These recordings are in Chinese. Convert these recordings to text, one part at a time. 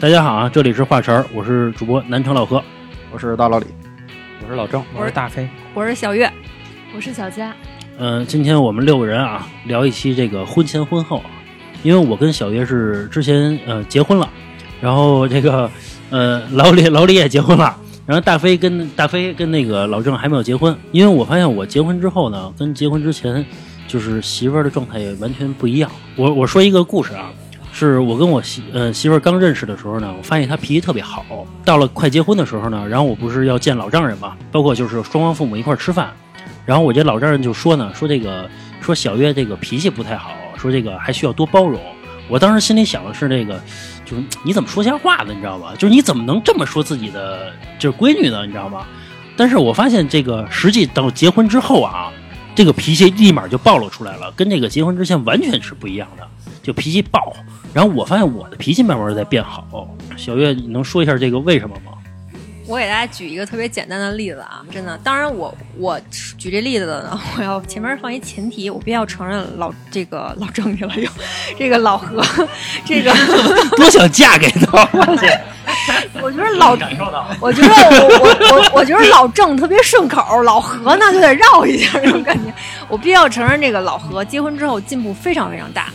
大家好啊，这里是华晨儿，我是主播南城老何。我是大老李，我是老郑，我是大飞，我是小月，我是小佳。嗯、今天我们六个人啊，聊一期这个婚前婚后啊，因为我跟小月是之前呃结婚了，然后这个呃老李老李也结婚了，然后大飞跟大飞跟那个老郑还没有结婚，因为我发现我结婚之后呢，跟结婚之前就是媳妇儿的状态也完全不一样。我我说一个故事啊，是我跟我媳呃媳妇儿刚认识的时候呢，我发现她脾气特别好。到了快结婚的时候呢，然后我不是要见老丈人嘛，包括就是双方父母一块儿吃饭，然后我这老丈人就说呢，说这个说小月这个脾气不太好，说这个还需要多包容。我当时心里想的是这个，就是你怎么说瞎话呢？你知道吧？就是你怎么能这么说自己的就是闺女呢？你知道吗？但是我发现这个实际到结婚之后啊，这个脾气立马就暴露出来了，跟这个结婚之前完全是不一样的，就脾气暴。然后我发现我的脾气慢慢在变好。小月，你能说一下这个为什么吗？我给大家举一个特别简单的例子啊，真的，当然我我举这例子的呢，我要前面放一前提，我必须要承认老这个老郑去了又，这个老何，这个多想嫁给他！我觉得老，我觉得我我我我觉得老郑特别顺口，老何呢就得绕一下这种感觉。我必须要承认，这个老何结婚之后进步非常非常大，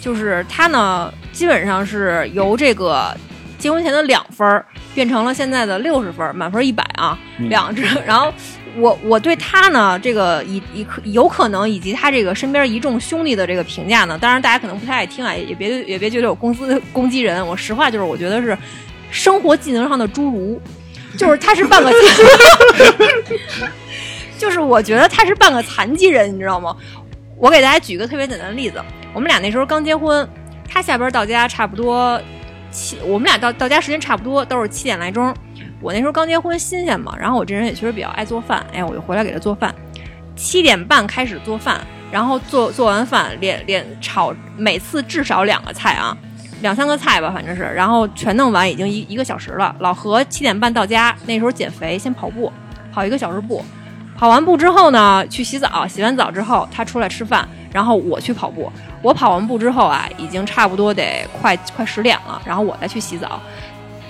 就是他呢基本上是由这个结婚前的两分儿变成了现在的六十分，满分一百啊，嗯两只。然后我我对他呢这个以以可有可能以及他这个身边一众兄弟的这个评价呢，当然大家可能不太爱听啊，也也别也别觉得我公司攻击人，我实话就是我觉得是生活技能上的侏儒，就是他是半个。就是我觉得他是半个残疾人，你知道吗？我给大家举个特别简单的例子，我们俩那时候刚结婚，他下班到家差不多七，我们俩到到家时间差不多都是七点来钟。我那时候刚结婚新鲜嘛，然后我这人也确实比较爱做饭，哎，我就回来给他做饭。七点半开始做饭，然后做做完饭连连炒，每次至少两个菜啊，两三个菜吧，反正是，然后全弄完已经一一个小时了。老何七点半到家，那时候减肥，先跑步，跑一个小时步。跑完步之后呢，去洗澡，洗完澡之后他出来吃饭，然后我去跑步。我跑完步之后啊，已经差不多得快快十点了，然后我再去洗澡。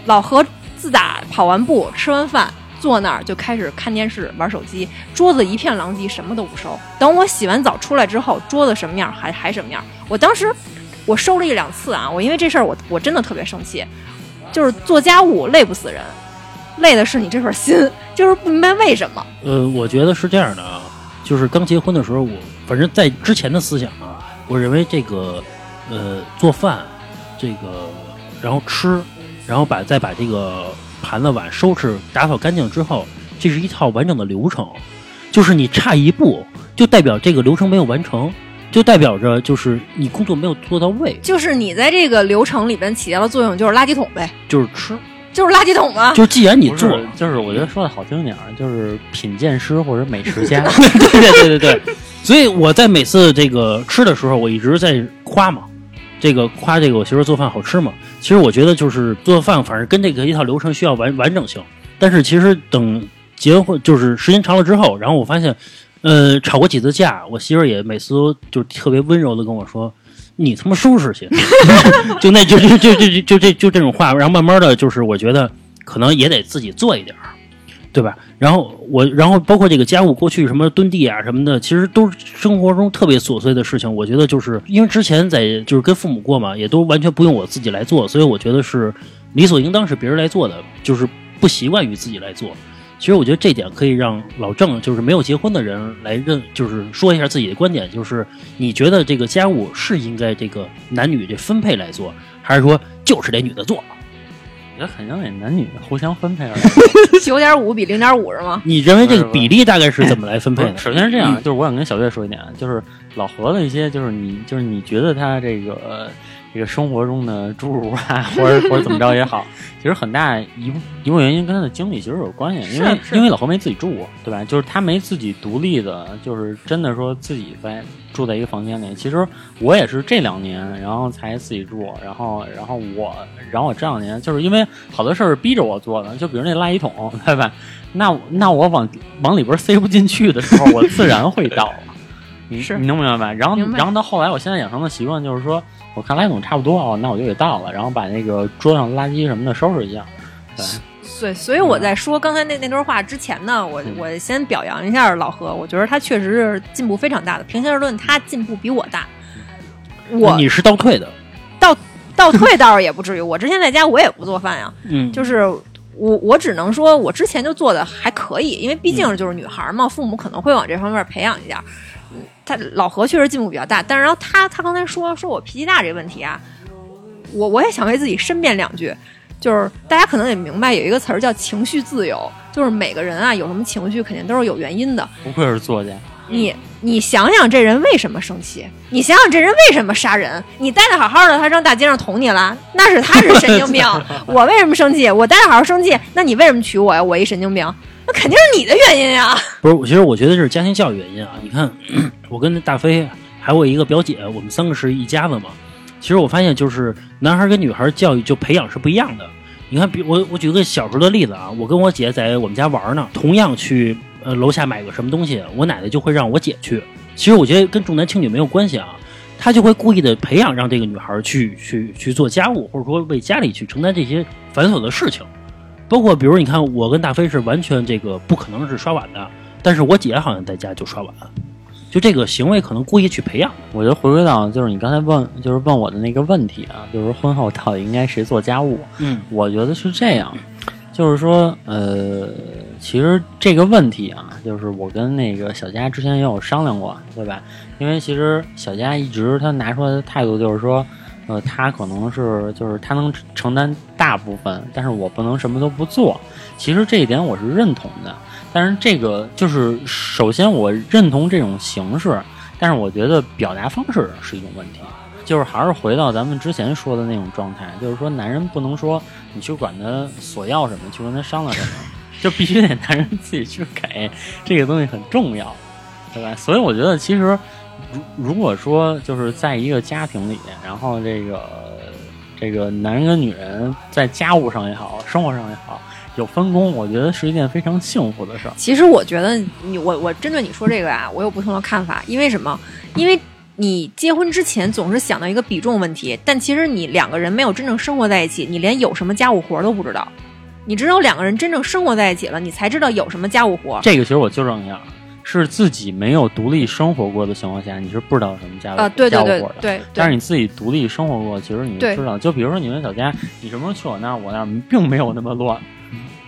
老何自打跑完步、吃完饭，坐那儿就开始看电视、玩手机，桌子一片狼藉，什么都不收。等我洗完澡出来之后，桌子什么样还还什么样。我当时我收了一两次啊，我因为这事儿我我真的特别生气，就是做家务累不死人，累的是你这份心，就是不明白为什么。呃，我觉得是这样的啊，就是刚结婚的时候，我反正在之前的思想啊，我认为这个呃做饭，这个然后吃，然后把再把这个盘子碗收拾打扫干净之后，这是一套完整的流程，就是你差一步，就代表这个流程没有完成。就代表着就是你工作没有做到位，就是你在这个流程里边起到的作用就是垃圾桶呗，就是吃，就是垃圾桶吗。就是既然你做，就是我觉得说的好听点儿，就是品鉴师或者美食家。对对对对对，所以我在每次这个吃的时候，我一直在夸嘛，这个夸这个我媳妇做饭好吃嘛。其实我觉得就是做饭，反正跟这个一套流程需要完完整性。但是其实等结婚就是时间长了之后，然后我发现，呃，吵过几次架，我媳妇也每次都就特别温柔的跟我说。你他妈收拾去，就那就就就就就就这就这种话，然后慢慢的就是我觉得可能也得自己做一点儿，对吧？然后我，然后包括这个家务，过去什么蹲地啊什么的，其实都是生活中特别琐碎的事情。我觉得就是因为之前在就是跟父母过嘛，也都完全不用我自己来做，所以我觉得是理所应当是别人来做的，就是不习惯于自己来做。其实我觉得这点可以让老郑，就是没有结婚的人来认，就是说一下自己的观点，就是你觉得这个家务是应该这个男女这分配来做，还是说就是得女的做？我觉得肯定得男女互相分配而已。九点五比零点五是吗？你认为这个比例大概是怎么来分配的？首先是这样，就是我想跟小月说一点，就是老何的一些，就是你，就是你觉得他这个呃这个生活中的侏儒啊，或者或者怎么着也好，其实很大一部一部分原因跟他的经历其实有关系，因为因为老何没自己住过，对吧？就是他没自己独立的，就是真的说自己在住在一个房间里。其实我也是这两年，然后才自己住，然后然后我然后我这两年就是因为好多事儿逼着我做的，就比如那垃圾桶，对吧？那那我往往里边塞不进去的时候，我自然会倒。你是你能明白吧？然后然后到后来，我现在养成的习惯就是说，我看垃圾桶差不多哦，那我就给倒了，然后把那个桌上垃圾什么的收拾一下。对，对，所以我在说刚才那那段话之前呢，我嗯我先表扬一下老何，我觉得他确实是进步非常大的。平心而论，他进步比我大。我你是倒退的，倒倒退倒是也不至于，我之前在家我也不做饭呀，嗯，就是我我只能说我之前就做的还可以，因为毕嗯竟就是女孩嘛，父母可能会往这方面培养一点他老何确实进步比较大，但是然后他他刚才说说我脾气大这个问题啊，我我也想为自己申辩两句，就是大家可能也明白有一个词儿叫情绪自由，就是每个人啊有什么情绪肯定都是有原因的。不愧是作家。你你想想这人为什么生气？你想想这人为什么杀人？你待的好好的，他上大街上捅你了，那是他是神经病。我为什么生气？我待的好好生气，那你为什么娶我呀？我一神经病，那肯定是你的原因呀。不是，其实我觉得这是家庭教育原因啊。你看，我跟大飞还有我一个表姐，我们三个是一家子嘛。其实我发现，就是男孩跟女孩教育就培养是不一样的。你看，比我我举个小时候的例子啊，我跟我姐在我们家玩呢，同样去呃楼下买个什么东西，我奶奶就会让我姐去。其实我觉得跟重男轻女没有关系啊，她就会故意的培养让这个女孩去去去做家务，或者说为家里去承担这些繁琐的事情。包括比如你看，我跟大飞是完全这个不可能是刷碗的，但是我姐好像在家就刷碗，就这个行为可能故意去培养的。我觉得回归到就是你刚才问，就是问我的那个问题啊，就是婚后到底应该谁做家务？嗯我觉得是这样，就是说，呃，其实这个问题啊，就是我跟那个小佳之前也有商量过，对吧？因为其实小佳一直她拿出来的态度就是说，呃，他可能是就是他能承担大部分，但是我不能什么都不做。其实这一点我是认同的，但是这个就是首先我认同这种形式，但是我觉得表达方式是一种问题。就是还是回到咱们之前说的那种状态，就是说男人不能说你去管他索要什么，去跟他商量什么，就必须得 男人自己去给，这个东西很重要，对吧？所以我觉得其实如如果说就是在一个家庭里，然后这个这个男人跟女人在家务上也好，生活上也好有分工，我觉得是一件非常幸福的事儿。其实我觉得你我我针对你说这个啊，我有不同的看法。因为什么？因为你结婚之前总是想到一个比重问题，但其实你两个人没有真正生活在一起，你连有什么家务活都不知道。你只有两个人真正生活在一起了，你才知道有什么家务活。这个其实我纠正一下，是自己没有独立生活过的情况下，你是不知道什么家务啊，对对对家务活的。对对，但是你自己独立生活过，其实你就知道。就比如说你们小家，你什么时候去我那儿，我那儿并没有那么乱，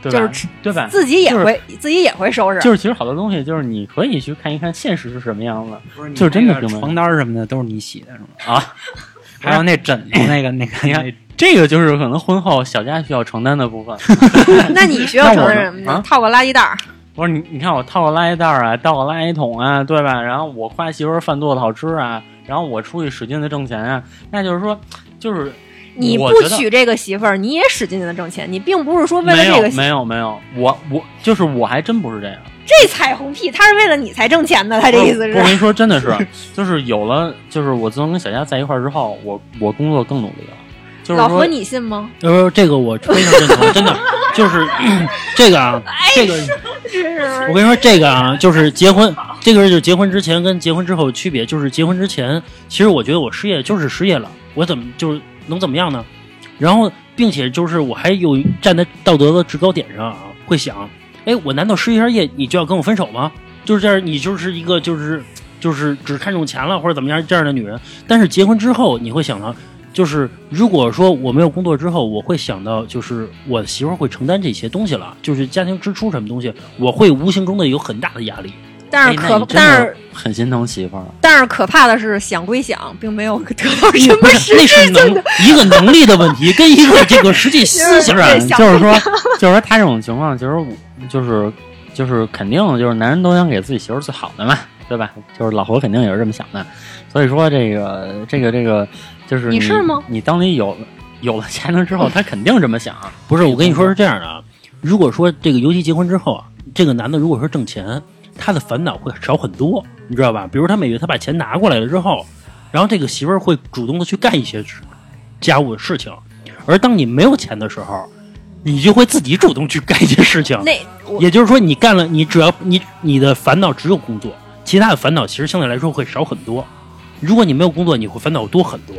对吧？就是对吧？自己也就是会自己也会收拾。就是其实好多东西，就是你可以去看一看现实是什么样子不是就是真的床单什么的都是你洗的，是吗？啊。还有那枕头那个那个，你看那这个就是可能婚后小家需要承担的部分。那你需要承担什么呢？套个垃圾袋儿。不是你，你看我套个垃圾袋儿啊，倒个垃圾桶啊，对吧？然后我夸媳妇儿饭做的好吃啊，然后我出去使劲的挣钱啊，那就是说，就是你不娶这个媳妇儿，你也使劲的挣钱，你并不是说为了这个媳没有没有，我我就是我还真不是这样。这彩虹屁，他是为了你才挣钱的，他这意思是。我跟你说，真的是，就是有了，就是我自从跟小佳在一块儿之后，我我工作更努力了。就是老何，你信吗？呃，这个我非常认同，真的就是 这个啊，这个我跟你说，这个啊，就是结婚，这个就是结婚之前跟结婚之后的区别，就是结婚之前，其实我觉得我失业就是失业了，我怎么就是能怎么样呢？然后，并且就是我还有站在道德的制高点上啊，会想，哎，我难道失一下业你就要跟我分手吗？就是这样，你就是一个就是就是只看重钱了或者怎么样这样的女人。但是结婚之后，你会想到，就是如果说我没有工作之后，我会想到，就是我媳妇儿会承担这些东西了，就是家庭支出什么东西，我会无形中的有很大的压力。但是可但是很心疼媳妇儿。但是可怕的是，想归想，并没有得到什么实那是能质性的。一个能力的问题，跟一个这个实际思 想就是说，就是说他这种情况，其实我就是就是肯定就是男人都想给自己媳妇儿最好的嘛，对吧？就是老何肯定也是这么想的，所以说这个这个这个就是你是吗你当你有有了钱了之后，他肯定这么想。不是，我跟你说是这样的啊，如果说这个尤其结婚之后啊，这个男的如果说挣钱，他的烦恼会少很多，你知道吧？比如他每月他把钱拿过来了之后，然后这个媳妇儿会主动的去干一些家务的事情，而当你没有钱的时候，你就会自己主动去干一些事情。那也就是说，你干了，你只要你你的烦恼只有工作，其他的烦恼其实相对来说会少很多。如果你没有工作，你会烦恼多很多。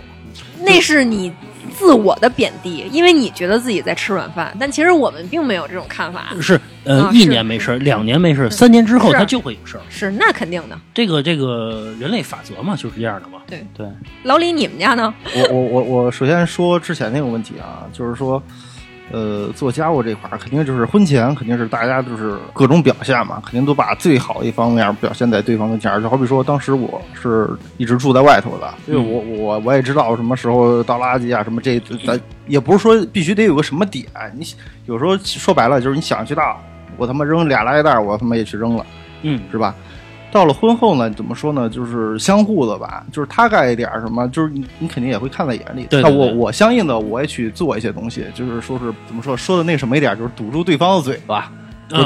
那是你自我的贬低，因为你觉得自己在吃软饭，但其实我们并没有这种看法。是呃、一年没事儿，两年没事儿，三年之后是他就会有事儿。是，那肯定的。这个这个人类法则嘛，就是这样的嘛。对对，老李，你们家呢？我我我我首先说之前那个问题啊，就是说，呃，做家务这块儿肯定就是婚前肯定是大家就是各种表现嘛，肯定都把最好一方面表现在对方跟前儿。就好比说，当时我是一直住在外头的，因为我我我也知道什么时候倒垃圾啊，什么这咱也不是说必须得有个什么点，你有时候说白了就是你想去倒，我他妈扔俩垃圾袋儿，我他妈也去扔了。嗯，是吧？到了婚后呢，怎么说呢？就是相互的吧，就是他干一点什么，就是你你肯定也会看在眼里。对对对那我我相应的我也去做一些东西，就是说是怎么说说的那什么一点，就是堵住对方的嘴巴，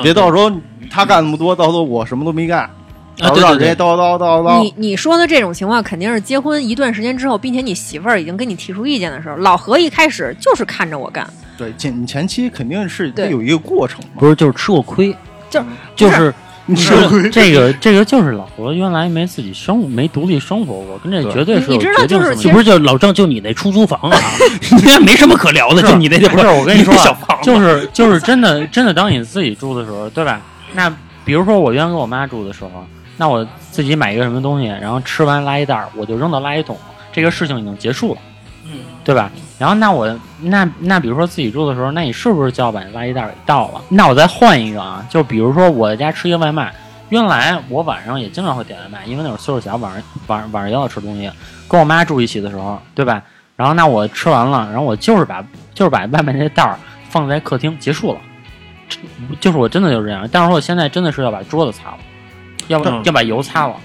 别到时候他干那么多，到时候我什么都没干，啊，然后对对对，让人家叨叨叨叨你你说的这种情况，肯定是结婚一段时间之后，并且你媳妇儿已经跟你提出意见的时候，老何一开始就是看着我干，对前你前期肯定是有一个过程嘛。不是就是吃过亏，就是就是你 是 这个这个就是老何原来没自己生没独立生活过，跟这绝对是有你知道决定性的就是不是就老郑就你那出租房啊，你也没什么可聊的，就你那地不是我跟你说啊小房，就是就是真的真的，当你自己住的时候，对吧？那比如说我原来跟我妈住的时候，那我自己买一个什么东西，然后吃完垃圾袋，我就扔到垃圾桶，这个事情已经结束了，嗯，对吧？然后那我那那比如说自己住的时候，那你是不是就要把垃圾袋儿给倒了？那我再换一个啊，就比如说我在家吃一个外卖，原来我晚上也经常会点外卖，因为那会儿岁数小，晚上晚上晚上也要吃东西，跟我妈住一起的时候，对吧？然后那我吃完了，然后我就是把就是把外卖那袋儿放在客厅结束了，就是我真的就是这样。但是说我现在真的是要把桌子擦了，要不嗯要把油擦了，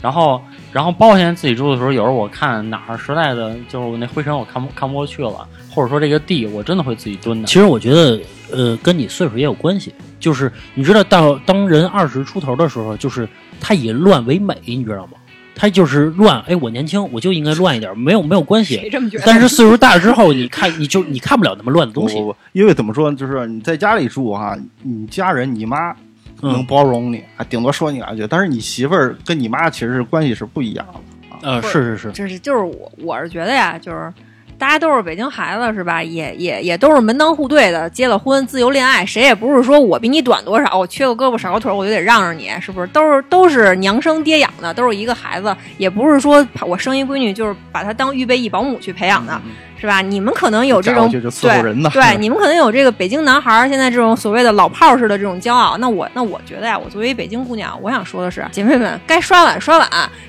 然后然后包括现在自己住的时候，有时候我看哪儿实在的就是那灰尘我看不看不过去了，或者说这个地我真的会自己蹲的。其实我觉得，呃，跟你岁数也有关系。就是你知道，到当人二十出头的时候，就是他以乱为美，你知道吗？他就是乱。哎，我年轻，我就应该乱一点，没有没有关系。谁这么觉得？但是岁数大之后，你看，你就你看不了那么乱的东西不。不不，因为怎么说呢，就是你在家里住哈，你家人你妈能嗯，包容你，还顶多说你两句，但是你媳妇儿跟你妈其实是关系是不一样的。呃，是是是，就是就是我我是觉得呀，就是大家都是北京孩子是吧？也也也都是门当户对的，结了婚自由恋爱，谁也不是说我比你短多少，我缺个胳膊少个腿儿我就得让着你，是不是？都是都是娘生爹养的，都是一个孩子，也不是说我生一闺女就是把她当预备役保姆去培养的，是吧？你们可能有这种对对，你们可能有这个北京男孩儿现在这种所谓的老炮儿式的这种骄傲。那我那我觉得呀，我作为北京姑娘，我想说的是，姐妹们，该刷碗刷碗，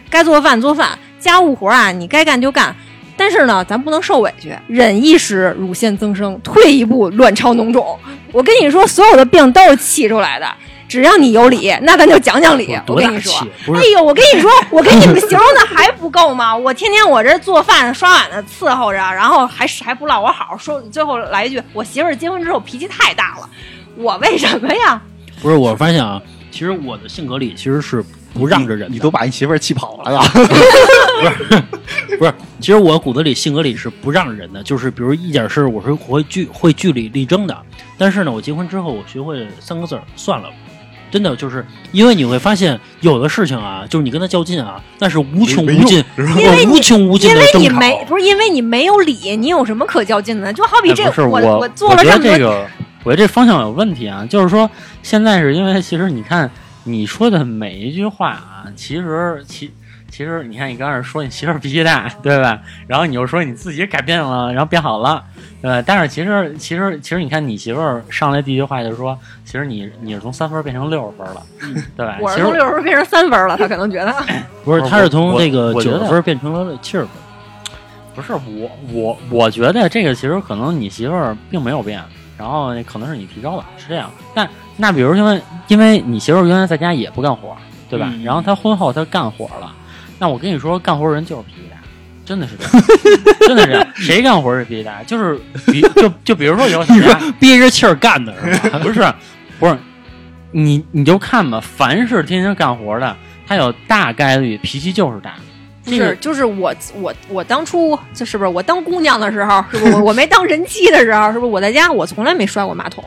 该做饭做饭，家务活儿啊，你该干就干。但是呢，咱不能受委屈，忍一时乳腺增生，退一步卵巢脓肿。我跟你说，所有的病都是气出来的，只要你有理，那咱就讲讲理。我跟你说哎呦，我跟你说，我给你们形容的还不够吗？我天天我这做饭刷碗的伺候着，然后还还不落我好，说最后来一句，我媳妇儿结婚之后脾气太大了，我为什么呀？不是，我发现啊，其实我的性格里其实是不让着人的。你都把你媳妇儿气跑了吧？不是，其实我骨子里性格里是不让人的，就是比如一点事儿，我是会据会据理力争的。但是呢，我结婚之后，我学会三个字儿，算了。真的就是因为你会发现，有的事情啊，就是你跟他较劲啊，那是无穷无尽，因为无穷无尽因为。你没不是因为你没有理，你有什么可较劲的？就好比这哎我我做了觉这么多，得这个，我觉得这方向有问题啊。就是说，现在是因为其实你看你说的每一句话啊，其实其其实你看你刚开始说你媳妇儿脾气大，对吧？然后你又说你自己改变了，然后变好了，对吧？但是其实其实其实你看你媳妇儿上来第一句话就是说，其实你你是从三分变成六十分了，对吧？我是从六十分变成三分了，他可能觉得 不是，他是从我这个九十分变成了七十分。不是我我我觉得这个其实可能你媳妇儿并没有变，然后可能是你提高了，是这样。但那比如因为因为你媳妇儿原来在家也不干活，对吧？嗯然后她婚后她干活了，那我跟你说，干活人就是脾气大，真的是这样，真的是这样。谁干活是脾气大？就是比就就比如说有谁家憋着气儿干的是吧？不是不是你你就看吧，凡是天天干活的，他有大概率脾气就是大。不这个是，就是我我我当初这是不是我当姑娘的时候，是不是我我没当人妻的时候，是不是我在家我从来没摔过马桶？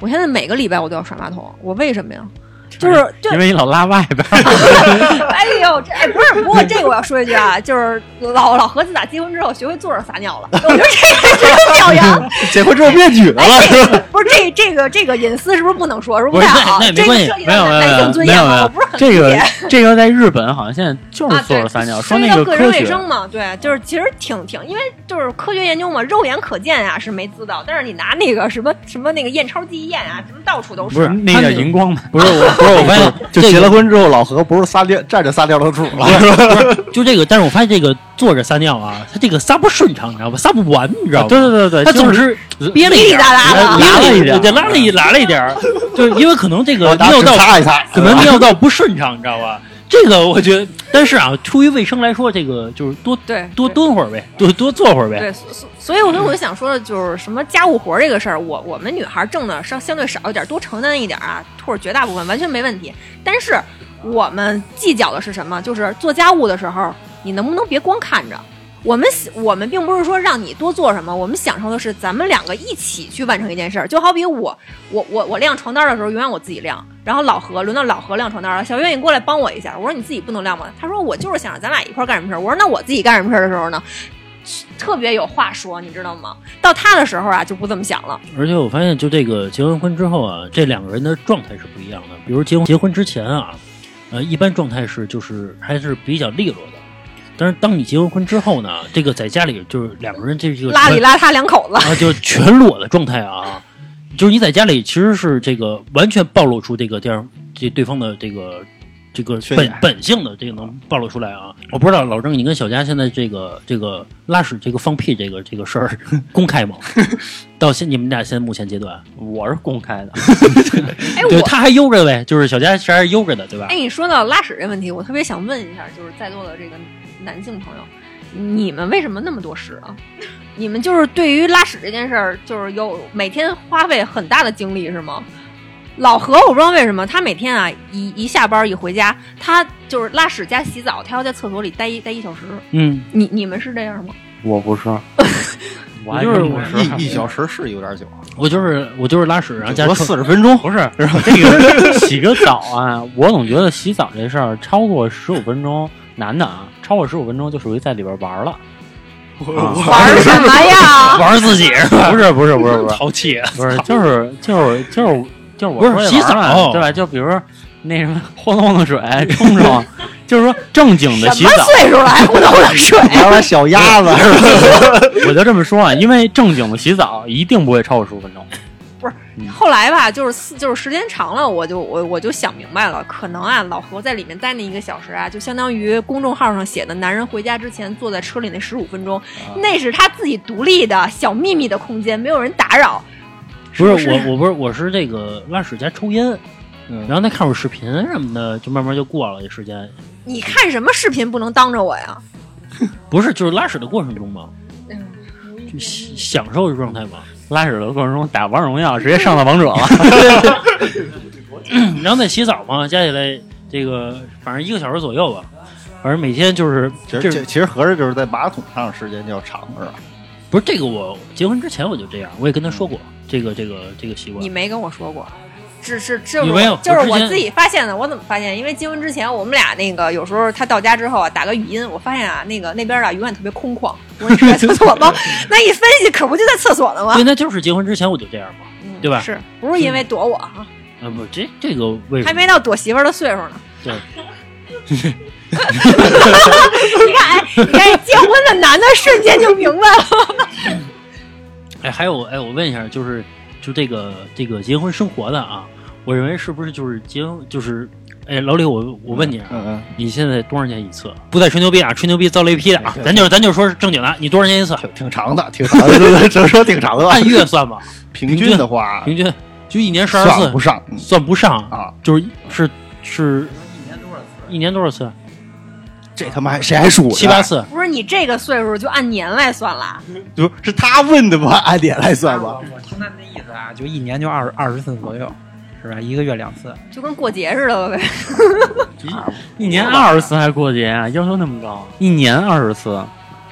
我现在每个礼拜我都要刷马桶，我为什么呀？就是对因为你老拉外边儿，哎呦，这哎不是，不过这个我要说一句啊，就是老老何自打结婚之后学会坐着撒尿了，我觉得这个值得表扬。结婚之后别举了哎，了，这个不是这这个这个隐私是不是不能说？是不太好？这个那那没关系涉及没有到没有没有男性尊没有没有严了，我不是很这个理解这个在日本好像现在就是坐着撒尿，说那个个人卫。生嘛，对，就是其实挺挺，因为就是科学研究嘛，肉眼可见啊是没滋到，但是你拿那个什么什么那个验钞机一验啊，什么到处都是不是那叫荧光嘛，不是我，不是我发现 就结了婚之后，老何不是撒尿站着撒尿的主了，就这个，但是我发现这个坐着撒尿啊，他这个撒不顺畅，你知道吧？撒不完，你知道吧？对对对对，他总是是憋了一点拉拉了一点儿对，拉了一拉了一点儿，就是因为可能这个尿道擦一擦，可能尿道不顺畅，你知道吧？这个我觉得，但是啊，出于卫生来说，这个就是多对多蹲会儿呗，多多坐会儿呗。对，所所所以我就我就想说的就是什么家务活儿这个事儿，我我们女孩儿挣的稍相对少一点儿，多承担一点儿啊，或者绝大部分完全没问题。但是我们计较的是什么？就是做家务的时候，你能不能别光看着？我们我们并不是说让你多做什么，我们享受的是咱们两个一起去完成一件事儿。就好比我我我我晾床单的时候，永远我自己晾，然后老何轮到老何晾床单了，小月你过来帮我一下。我说你自己不能晾吗？他说我就是想让咱俩一块儿干什么事儿。我说那我自己干什么事儿的时候呢？特别有话说，你知道吗？到他的时候啊，就不这么想了。而且我发现，就这个结完婚之后啊，这两个人的状态是不一样的。比如结婚结婚之前啊，呃，一般状态是就是还是比较利落的。但是当你结完婚之后呢，这个在家里就是两个人这这个邋里邋遢两口子，啊，就全裸的状态啊，就是你在家里其实是这个完全暴露出这个第二这对方的这个这个本本性的这个能暴露出来啊。我不知道老郑，你跟小佳现在这个这个拉屎这个放屁这个这个事儿 公开吗？到现你们俩现在目前阶段，我是公开的，哎，对，我他还悠着呗，就是小佳其实还是悠着的，对吧哎，？你说到拉屎这问题，我特别想问一下，就是在座的这个男性朋友，你们为什么那么多屎啊？你们就是对于拉屎这件事儿，就是有每天花费很大的精力是吗？老何，我不知道为什么，他每天啊一一下班一回家，他就是拉屎加洗澡，他要在厕所里待一待一小时。嗯，你你们是这样吗？我不是，我就是我是。一一小时是有点久，我就是我就是拉屎，然后加四十分钟，不是然后这个洗个澡啊，我总觉得洗澡这事儿超过十五分钟，男的啊，超过十五分钟就属于在里边玩了。玩什么呀？玩自己是吧？不是不是不是不是淘气，不是，就是就是就是就是我不是说洗澡对吧？就比如说那什么晃动的水冲冲，就是说正经的洗什么澡，岁数了还不懂得水？玩玩小鸭子是吧？我就这么说啊，因为正经的洗澡一定不会超过十五分钟。后来吧，就是四就是时间长了，我就我我就想明白了，可能啊，老何在里面待那一个小时啊，就相当于公众号上写的男人回家之前坐在车里那十五分钟，那是他自己独立的小秘密的空间，没有人打扰。不是是我，我不是我是这个拉屎加抽烟，嗯然后他看会儿视频什么的，就慢慢就过了这时间。你看什么视频不能当着我呀？不是，就是拉屎的过程中嘛，就享享受的状态嘛。拉屎的过程中打王者荣耀，直接上到王者了。然后在洗澡嘛，加起来这个反正一个小时左右吧。反正每天就是其实就是其实合着就是在马桶上时间较长是吧？不是这个我结婚之前我就这样，我也跟他说过这个这个这个习惯你。没跟我说过。只是就是就是我自己发现的。我怎么发现？因为结婚之前，我们俩那个有时候他到家之后啊，打个语音，我发现啊，那个那边啊永远特别空旷。我说你是在厕所吗？那一分析，可不就在厕所呢吗对，？那就是结婚之前我就这样嘛。嗯对吧是不是因为躲我啊？啊不，这这个为什么？还没到躲媳妇儿的岁数呢。对，你看，哎，你看结婚的男的瞬间就明白了。哎，还有哎，我问一下，就是就这个这个结婚生活的啊，我认为是不是就是结就是哎，老李，我我问你啊，嗯嗯，你现在多少年一次？不再吹牛逼啊，吹牛逼遭雷劈的啊！咱就咱就说正经的，你多少年一次？挺挺长的，挺长的，只能说挺长的。按月算吧，平均的话，平均就一年十二次算不，上嗯算不上，啊。就是是是一年多少次一年多少次？这他妈还谁还数七八？次。不是你这个岁数就按年来算了，就是他问的吧？按年来算吧。我听他那意思啊，就一年就二二十次左右，是吧？一个月两次。就跟过节似的了呗。一年二十次还过节啊？要求那么高？一年二十次？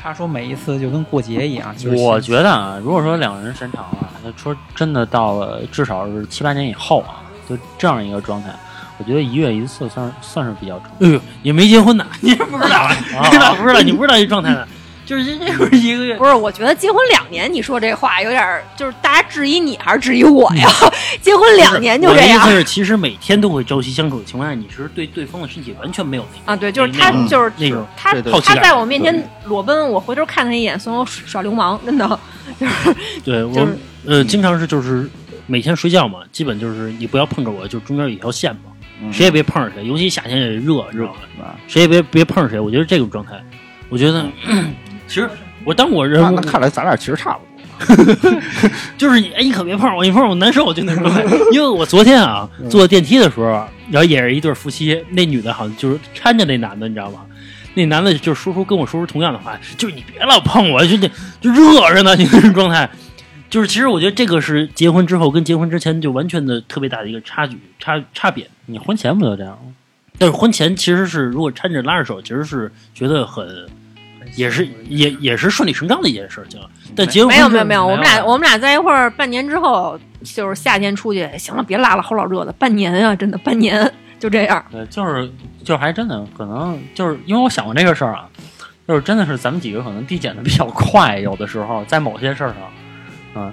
他说每一次就跟过节一样，就是我觉得啊，如果说两个人时间长了，那说真的到了至少是七八年以后啊，就这样一个状态，我觉得一月一次算算是比较正哎呦，也没结婚呢，你是不知道，你知道不知道？你不知道这状态呢，就是这这会儿一个月不，是，我觉得结婚两年，你说这话有点儿，就是大家质疑你还是质疑我呀？结婚两年就这样我的意思是，其实每天都会朝夕相处的情况下，你是对对方的身体完全没有那个啊？对，就是他就是那种他对对他好奇感在我面前裸奔，我回头看他一眼，算我耍流氓，真的。对我、就是呃，经常是就是每天睡觉嘛，基本就是你不要碰着我，就中间有一条线嘛，嗯谁也别碰着谁，尤其夏天也热，知道吗？啊谁也别别碰着谁。我觉得这种状态，我觉得、其实我当我人那那看来咱俩其实差不多。就是你，哎，你可别碰我，你碰我难受，就那种状态。因为我昨天啊坐电梯的时候，然后也是一对夫妻，那女的好像就是搀着那男的，你知道吗？那男的就说出跟我说出同样的话，就是你别老碰我，就这就热着呢，你那种状态。就是其实我觉得这个是结婚之后跟结婚之前就完全的特别大的一个差距差差别。你婚前不就这样吗？但是婚前其实是如果搀着拉着手，其实是觉得很也是也也是顺理成章的一件事情。但结婚没有没有没有，我们俩我们俩在一块儿半年之后，就是夏天出去，行了，别拉了，齁老热的，半年啊，真的半年就这样。对，就是就还真的可能就是因为我想过这个事儿啊，就是真的是咱们几个可能递减的比较快，有的时候在某些事儿上，嗯，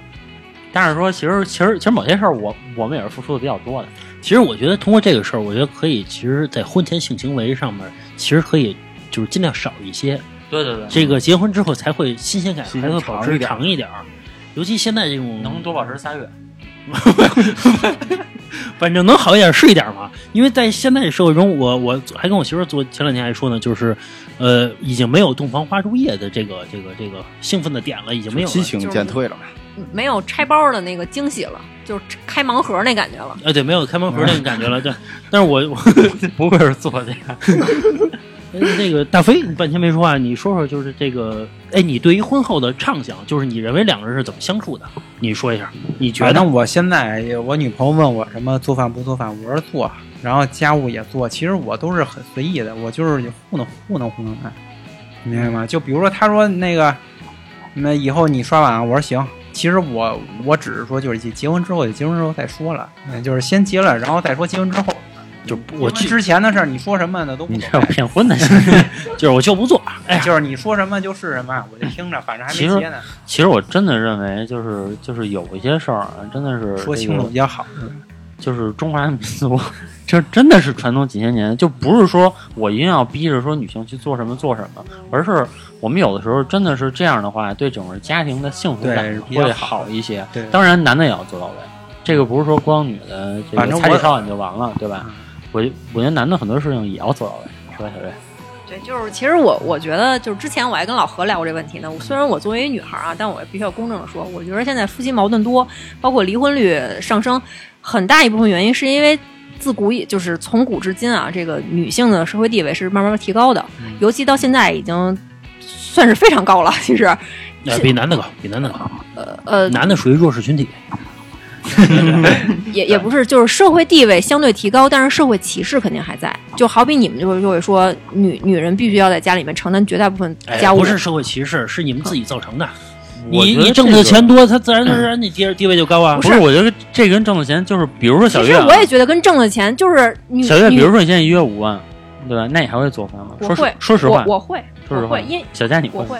但是说其实其实其实某些事儿我我们也是付出的比较多的，其实我觉得通过这个事儿，我觉得可以，其实，在婚前性行为上面，其实可以就是尽量少一些。对对对这个结婚之后才会新鲜感，才会保持长一点长一点儿。尤其现在这种能多保持仨月，反正能好一点是一点嘛。因为在现在社会中，我我还跟我媳妇儿昨前两天还说呢，就是呃，已经没有洞房花烛夜的这个这个这个兴奋的点了，已经没有了。激情减退了。没有拆包的那个惊喜了，就是开盲盒那感觉了。呃，对，没有开盲盒那个感觉了。对，但是我我不会是作家，呃那个大飞，你半天没说话，你说说就是这个，哎，你对于婚后的畅想，就是你认为两个人是怎么相处的？你说一下，你觉得我现在我女朋友问我什么做饭不做饭，我说做，然后家务也做，其实我都是很随意的，我就是糊弄糊弄糊弄她，你明白吗？就比如说她说那个，那以后你刷碗，我说行。其实我我只是说就是结婚之后，结婚之后再说了，嗯就是先结了，然后再说结婚之后。就我之前的事儿，你说什么呢都无你这有。骗婚的心。就是我就不做，哎，就是你说什么就是什么，我就听着，反正还其实没结呢，其实我真的认为，就是就是有一些事儿啊，真的是说清楚这个比较好。就是中华民族，这真的是传统几千年，就不是说我一定要逼着说女性去做什么做什么，而是我们有的时候真的是这样的话，对整个家庭的幸福感会好好一些。当然男的也要做到位，这个不是说光女的这反正我个彩礼烧碗就完了，对吧嗯？我我觉得男的很多事情也要做到位，是吧，小瑞？对，就是其实我我觉得，就是之前我还跟老何聊过这问题呢。我虽然我作为一女孩啊，但我必须要公正的说，我觉得现在夫妻矛盾多，包括离婚率上升，很大一部分原因是因为自古以就是从古至今啊，这个女性的社会地位是慢慢提高的，尤其到现在已经算是非常高了。其实，呃比男的高，比男的高，呃呃，男的属于弱势群体。也也不是，就是社会地位相对提高，但是社会歧视肯定还在。就好比你们就会就会说，女女人必须要在家里面承担绝大部分哎家务，不是社会歧视，是你们自己造成的。你你挣的钱多，他自然而然你地地位就高啊。不是，我觉得这跟挣的钱就是，比如说小月啊，实我也觉得跟挣的钱就是女小月，比如说你现在一月五万，对吧？那你还会做饭吗？说实我会说实话，我我会，说实话我会，因小佳你我会。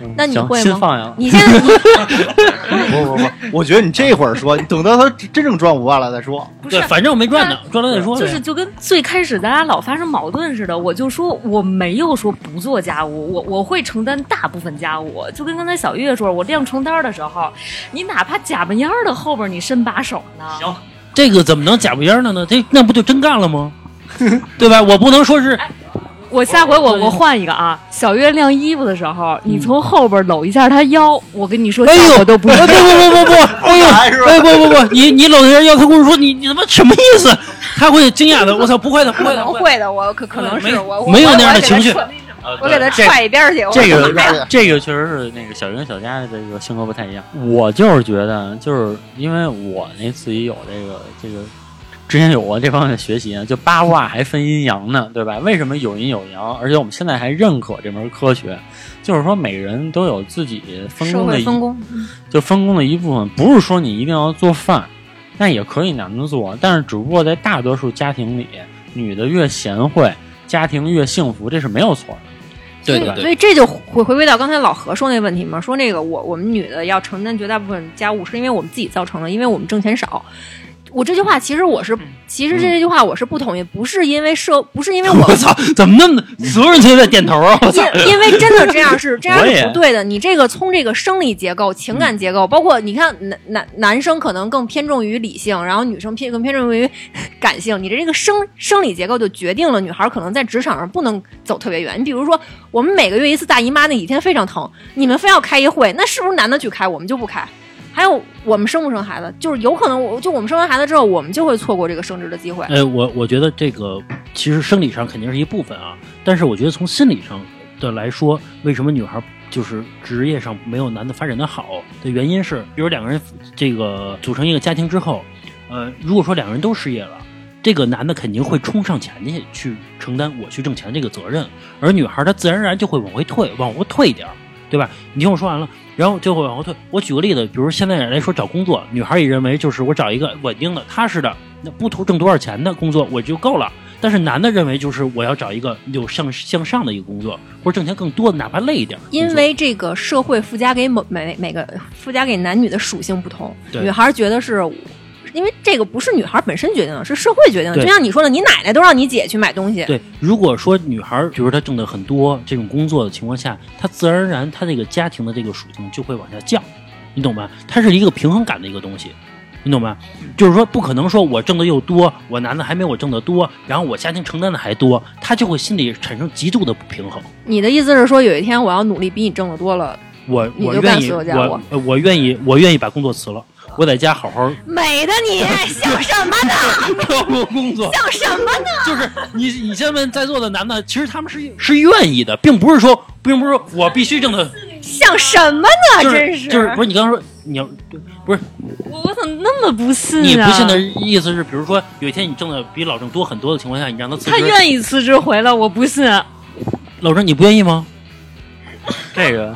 嗯那你会吗你现在你 不不不，我觉得你这会儿说，你等到他真正赚五万了再说。不是，反正我没赚呢，赚了再说。就是就跟最开始咱俩老发生矛盾似的，我就说我没有说不做家务，我我会承担大部分家务，就跟刚才小月说，我晾床单的时候，你哪怕假巴烟的后边你伸把手呢，行这个怎么能假不烟的呢？这那不就真干了吗？对吧？我不能说是我下回我我换一个啊，小月晾衣服的时候，你从后边搂一下她腰，我跟你说，哎呦我都不不不不不不，哎呦，哎不不不，你你搂着人腰，他跟我说你你他妈什么意思？他会惊讶的，我操，不会的，不可会的，会的。能会的，我可可能是我没有那样的情绪我给他踹一边去。这个这个确实是那个小云小佳的这个性格不太一样。我就是觉得，就是因为我那自己有这个这个之前有过这方面的学习呢，就八卦还分阴阳呢，对吧？为什么有阴有阳？而且我们现在还认可这门科学，就是说每个人都有自己分社工的一分工，就分工的一部分，不是说你一定要做饭，那也可以男的做，但是只不过在大多数家庭里，女的越贤惠，家庭越幸福，这是没有错的。对对对，所以这就回回归到刚才老何说那问题嘛，说那个我我们女的要承担绝大部分家务，是因为我们自己造成的，因为我们挣钱少。我这句话其实我是，其实这句话我是不同意，不是因为社，不是因为我 我操，怎么那么所有人都在点头啊？因因为真的这样是 这样是不对的。你这个从这个生理结构、情感结构，包括你看男男男生可能更偏重于理性，然后女生偏更偏重于 感性。你的这个生生理结构就决定了女孩可能在职场上不能走特别远。你比如说，我们每个月一次大姨妈那几天非常疼，你们非要开一会，那是不是男的去开，我们就不开？还有我们生不生孩子，就是有可能我就我们生完孩子之后，我们就会错过这个升职的机会。呃，我我觉得这个其实生理上肯定是一部分啊，但是我觉得从心理上的来说，为什么女孩就是职业上没有男的发展的好的原因是，比如两个人这个组成一个家庭之后，呃，如果说两个人都失业了。这个男的肯定会冲上前去去承担我去挣钱这个责任，而女孩她自然而然就会往回退，往后退一点儿，对吧？你听我说完了，然后就会往后退。我举个例子，比如现在来说找工作，女孩也认为就是我找一个稳定的、踏实的，那不图挣多少钱的工作我就够了。但是男的认为就是我要找一个有向向上的一个工作，或者挣钱更多的，哪怕累一点。因为这个社会附加给每每每个附加给男女的属性不同，女孩觉得是。因为这个不是女孩本身决定的，是社会决定的。就像你说的，你奶奶都让你姐去买东西，对，如果说女孩儿，比如她挣的很多这种工作的情况下，她自然而然她这个家庭的这个属性就会往下降，你懂吧？它是一个平衡感的一个东西，你懂吧？就是说不可能说我挣的又多，我男的还没我挣的多，然后我家庭承担的还多，他就会心里产生极度的不平衡。你的意思是说，有一天我要努力比你挣的多了，我我愿意，我呃我愿意，我愿意把工作辞了，我在家好好美的你 想什么呢？照顾工作。想什么呢？就是你，你先问在座的男的，其实他们是是愿意的，并不是说，并不是说我必须挣的，想什么呢？就是真是就是不是你刚刚说你要不是我我怎么那么不信啊？你不信的意思是，比如说有一天你挣的比老郑多很多的情况下，你让他辞职，他愿意辞职回来，我不信。老郑你不愿意吗？这个，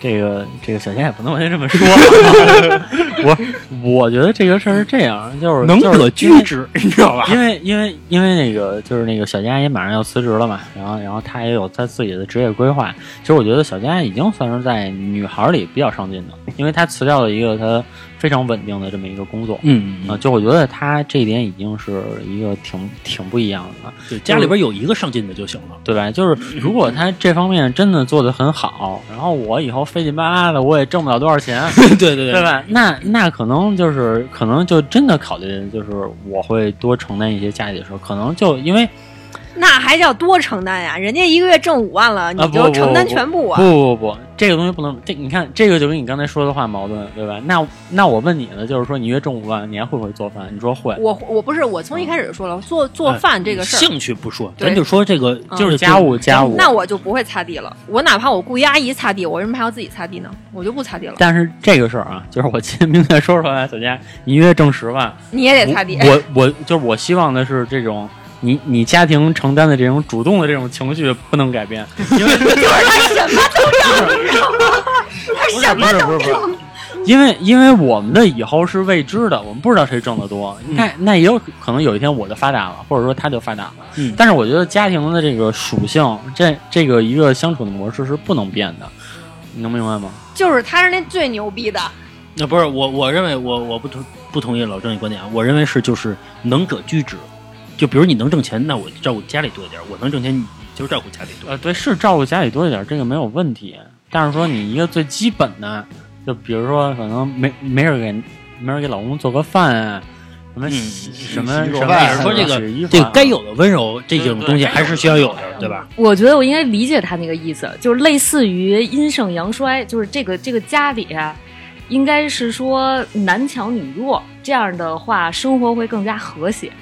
这个，这个，小佳也不能完全这么说。我我觉得这个事儿是这样，就是能就是者居之，你知道吧？因为因为因为那个就是那个小佳也马上要辞职了嘛，然后然后她也有她自己的职业规划。其实我觉得小佳已经算是在女孩里比较上进的，因为她辞掉了一个她非常稳定的这么一个工作。啊、嗯嗯，就我觉得他这一点已经是一个挺挺不一样的了。对，家里边有一个上进的就行了。对吧？就是如果他这方面真的做得很好，然后我以后费劲巴拉的，我也挣不了多少钱，对对对吧？那那可能就是可能就真的考虑，就是我会多承担一些家里的事儿，可能就因为那还叫多承担呀？人家一个月挣五万了，你就承担全部啊？不不不，这个东西不能这你看这个就跟你刚才说的话矛盾，对吧？那那我问你呢，就是说你月挣五万，你还会不会做饭？你说会，我我不是我从一开始就说了，做做饭这个事儿，兴趣不说，咱就说这个嗯就是家务家务。那我就不会擦地了。我哪怕我雇一阿姨擦地，我为什么还要自己擦地呢？我就不擦地了。但是这个事儿啊，就是我今天明确说出来，小佳，你一月挣十万，你也得擦地。我我就是我希望的是这种你你家庭承担的这种主动的这种情绪不能改变，因为就是他什么都要，你知道吗？他什么不是不是不是，因为因为我们的以后是未知的，我们不知道谁挣得多，那那也有可能有一天我就发达了，或者说他就发达了。嗯但是我觉得家庭的这个属性，这这个一个相处的模式是不能变的，你能明白吗？就是他是那最牛逼的。那不是我，我认为我我不同不同意老郑的观点啊，我认为是就是能者居之，就比如你能挣钱，那我照顾家里多一点；我能挣钱，你就照顾家里多一点。呃，对，是照顾家里多一点，这个没有问题。但是说你一个最基本的，就比如说可能没没人给没人给老公做个饭啊，什么什么什么说这个这个该有的温柔这种东西还是需要有的，对吧？我觉得我应该理解他那个意思，就是类似于阴盛阳衰，就是这个这个家里啊，应该是说男强女弱，这样的话生活会更加和谐。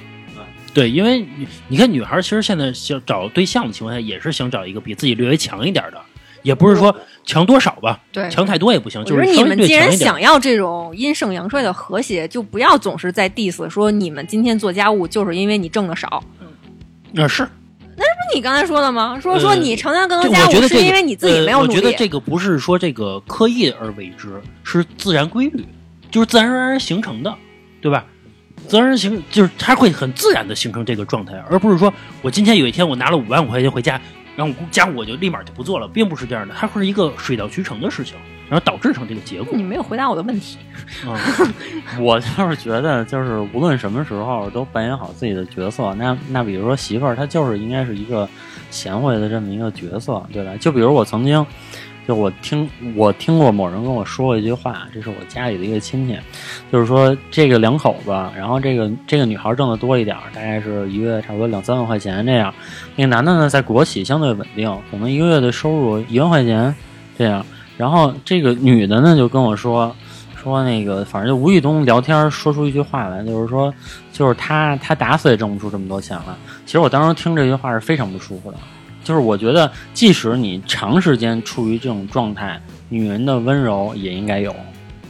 对，因为你你看，女孩其实现在想找对象的情况下，也是想找一个比自己略微强一点的，也不是说强多少吧，对强太多也不行，就是你们既然。想要这种阴盛阳衰的和谐，就不要总是在 diss 说你们今天做家务就是因为你挣的少。啊，是，那不是你刚才说的吗？说呃说你承担更多家务是我觉得这个因为你自己没有努力。呃我觉得这个不是说这个刻意而为之，是自然规律，就是自然而然形成的，对吧？自然形就是他会很自然的形成这个状态，而不是说我今天有一天我拿了五万块钱回家，然后家务我就立马就不做了，并不是这样的，它会是一个水到渠成的事情，然后导致成这个结果你没有回答我的问题。嗯。我就是觉得，就是无论什么时候都扮演好自己的角色。那那比如说媳妇儿，她就是应该是一个贤惠的这么一个角色，对吧？就比如我曾经，就我听我听过某人跟我说过一句话，这是我家里的一个亲戚，就是说这个两口子，然后这个这个女孩挣的多一点儿，大概是一个月差不多两三万块钱这样，那个男的呢在国企相对稳定，可能一个月的收入一万块钱这样，然后这个女的呢就跟我说。说那个，反正就无意中聊天说出一句话来，就是说，就是他他打死也挣不出这么多钱来。其实我当时听这句话是非常不舒服的，就是我觉得，即使你长时间处于这种状态，女人的温柔也应该有。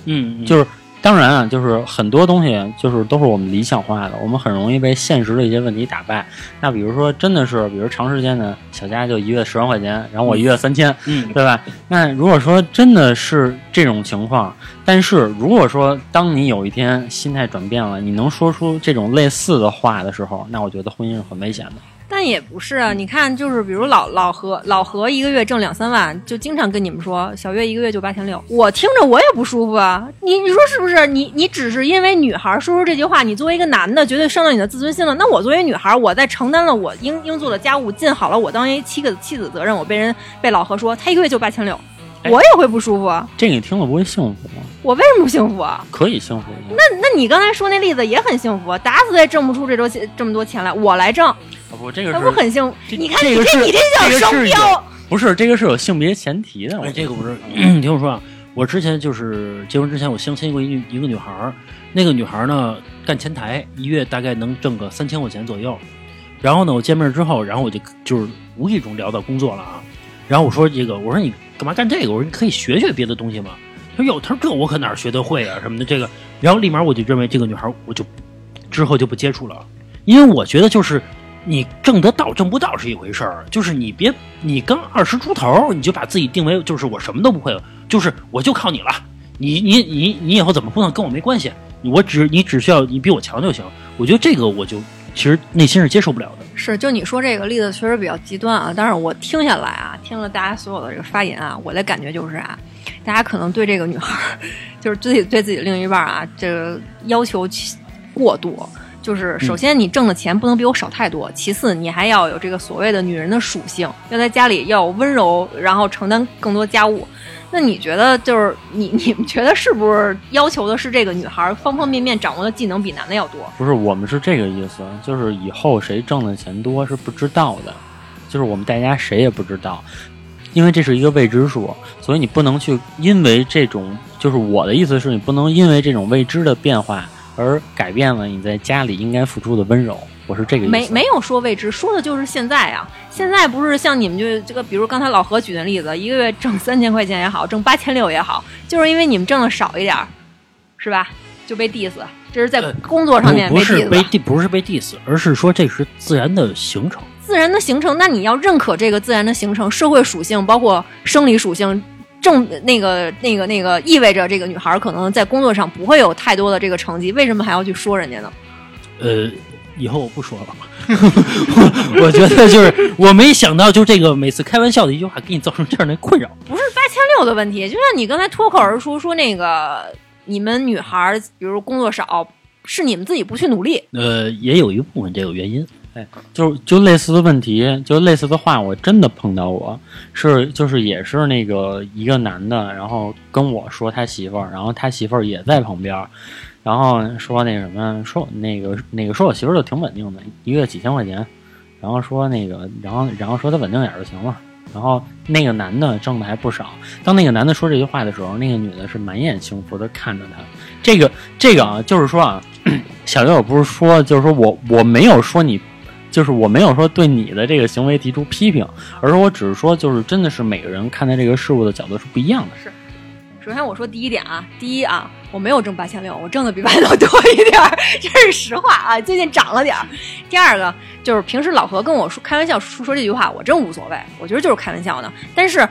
嗯，就是当然啊，就是很多东西就是都是我们理想化的，我们很容易被现实的一些问题打败。那比如说，真的是，比如长时间的小家就一月十万块钱，然后我一月三千，嗯对吧？那如果说真的是这种情况，但是如果说当你有一天心态转变了，你能说出这种类似的话的时候，那我觉得婚姻是很危险的。但也不是啊，你看，就是比如老老何，老何一个月挣两三万，就经常跟你们说，小月一个月就八千六，我听着我也不舒服啊。你你说是不是？你你只是因为女孩说出这句话，你作为一个男的，绝对伤到你的自尊心了。那我作为女孩，我在承担了我应应做的家务，尽好了我当一妻子妻子责任，我被人被老何说他一个月就八千六，哎我也会不舒服啊。这个你听了不会幸福吗？我为什么不幸福啊？可以幸福。那那你刚才说那例子也很幸福啊，打死也挣不出这周钱这么多钱来，我来挣，啊不，这个那是不很幸福？你看这个是你这你这叫这个双标。不是这个是有性别前提的。这个不是，嗯 你听我说啊，我之前就是结婚之前，我相亲过一一个女孩儿，那个女孩儿呢干前台，一月大概能挣个三千块钱左右。然后呢，我见面之后，然后我就就是无意中聊到工作了啊。然后我说这个，我说你干嘛干这个？我说你可以学学别的东西吗。他说哟，他说这我可哪儿学得会啊什么的这个。然后立马我就认为这个女孩儿我就之后就不接触了，因为我觉得就是你挣得到挣不到是一回事儿，就是你别你刚二十出头你就把自己定为就是我什么都不会，就是我就靠你了，你你你你以后怎么混跟我没关系，我只你只需要你比我强就行。我觉得这个我就其实内心是接受不了的。是，就你说这个例子确实比较极端啊，但是我听下来啊，听了大家所有的这个发言啊，我的感觉就是啊，大家可能对这个女孩儿，就是自己对自己的另一半啊，这个要求过多。就是首先你挣的钱不能比我少太多，其次你还要有这个所谓的女人的属性，要在家里要温柔，然后承担更多家务。那你觉得就是你 你们觉得是不是要求的是这个女孩儿方方面面掌握的技能比男的要多？不是，我们是这个意思，就是以后谁挣的钱多是不知道的，就是我们大家谁也不知道，因为这是一个未知数，所以你不能去因为这种，就是我的意思是你不能因为这种未知的变化而改变了你在家里应该付出的温柔。我是这个意思。没没有说未知，说的就是现在啊。现在不是像你们就这个，比如刚才老何举的例子，一个月挣三千块钱也好，挣八千六也好，就是因为你们挣的少一点儿，是吧？就被 diss，这是在呃工作上面不不是 diss 被的。diss，不是被 diss，而是说这是自然的形成。自然的形成，那你要认可这个自然的形成，社会属性包括生理属性。正那个那个那个意味着这个女孩可能在工作上不会有太多的这个成绩，为什么还要去说人家呢？呃，以后我不说了。我我觉得就是我没想到，就这个每次开玩笑的一句话，给你造成这样的困扰。不是八千六的问题，就像你刚才脱口而出说那个你们女孩，比如工作少，是你们自己不去努力。呃，也有一部分这个原因。哎，就就类似的问题，就类似的话，我真的碰到过，是就是也是那个一个男的，然后跟我说他媳妇儿，然后他媳妇儿也在旁边，然后说那什么，说那个那个说我媳妇儿就挺稳定的，一个月几千块钱，然后说那个，然后然后说他稳定点儿就行了。然后那个男的挣的还不少。当那个男的说这句话的时候，那个女的是满眼幸福的看着他。这个这个啊，就是说啊，小六不是说，就是说我我没有说你，就是我没有说对你的这个行为提出批评，而是我只是说，就是真的是每个人看待这个事物的角度是不一样的。是首先我说第一点啊，第一啊，我没有挣八千六，我挣的比外头多一点儿，这是实话啊，最近涨了点儿。第二个就是平时老何跟我说开玩笑说说这句话，我真无所谓，我觉得就是开玩笑的。但是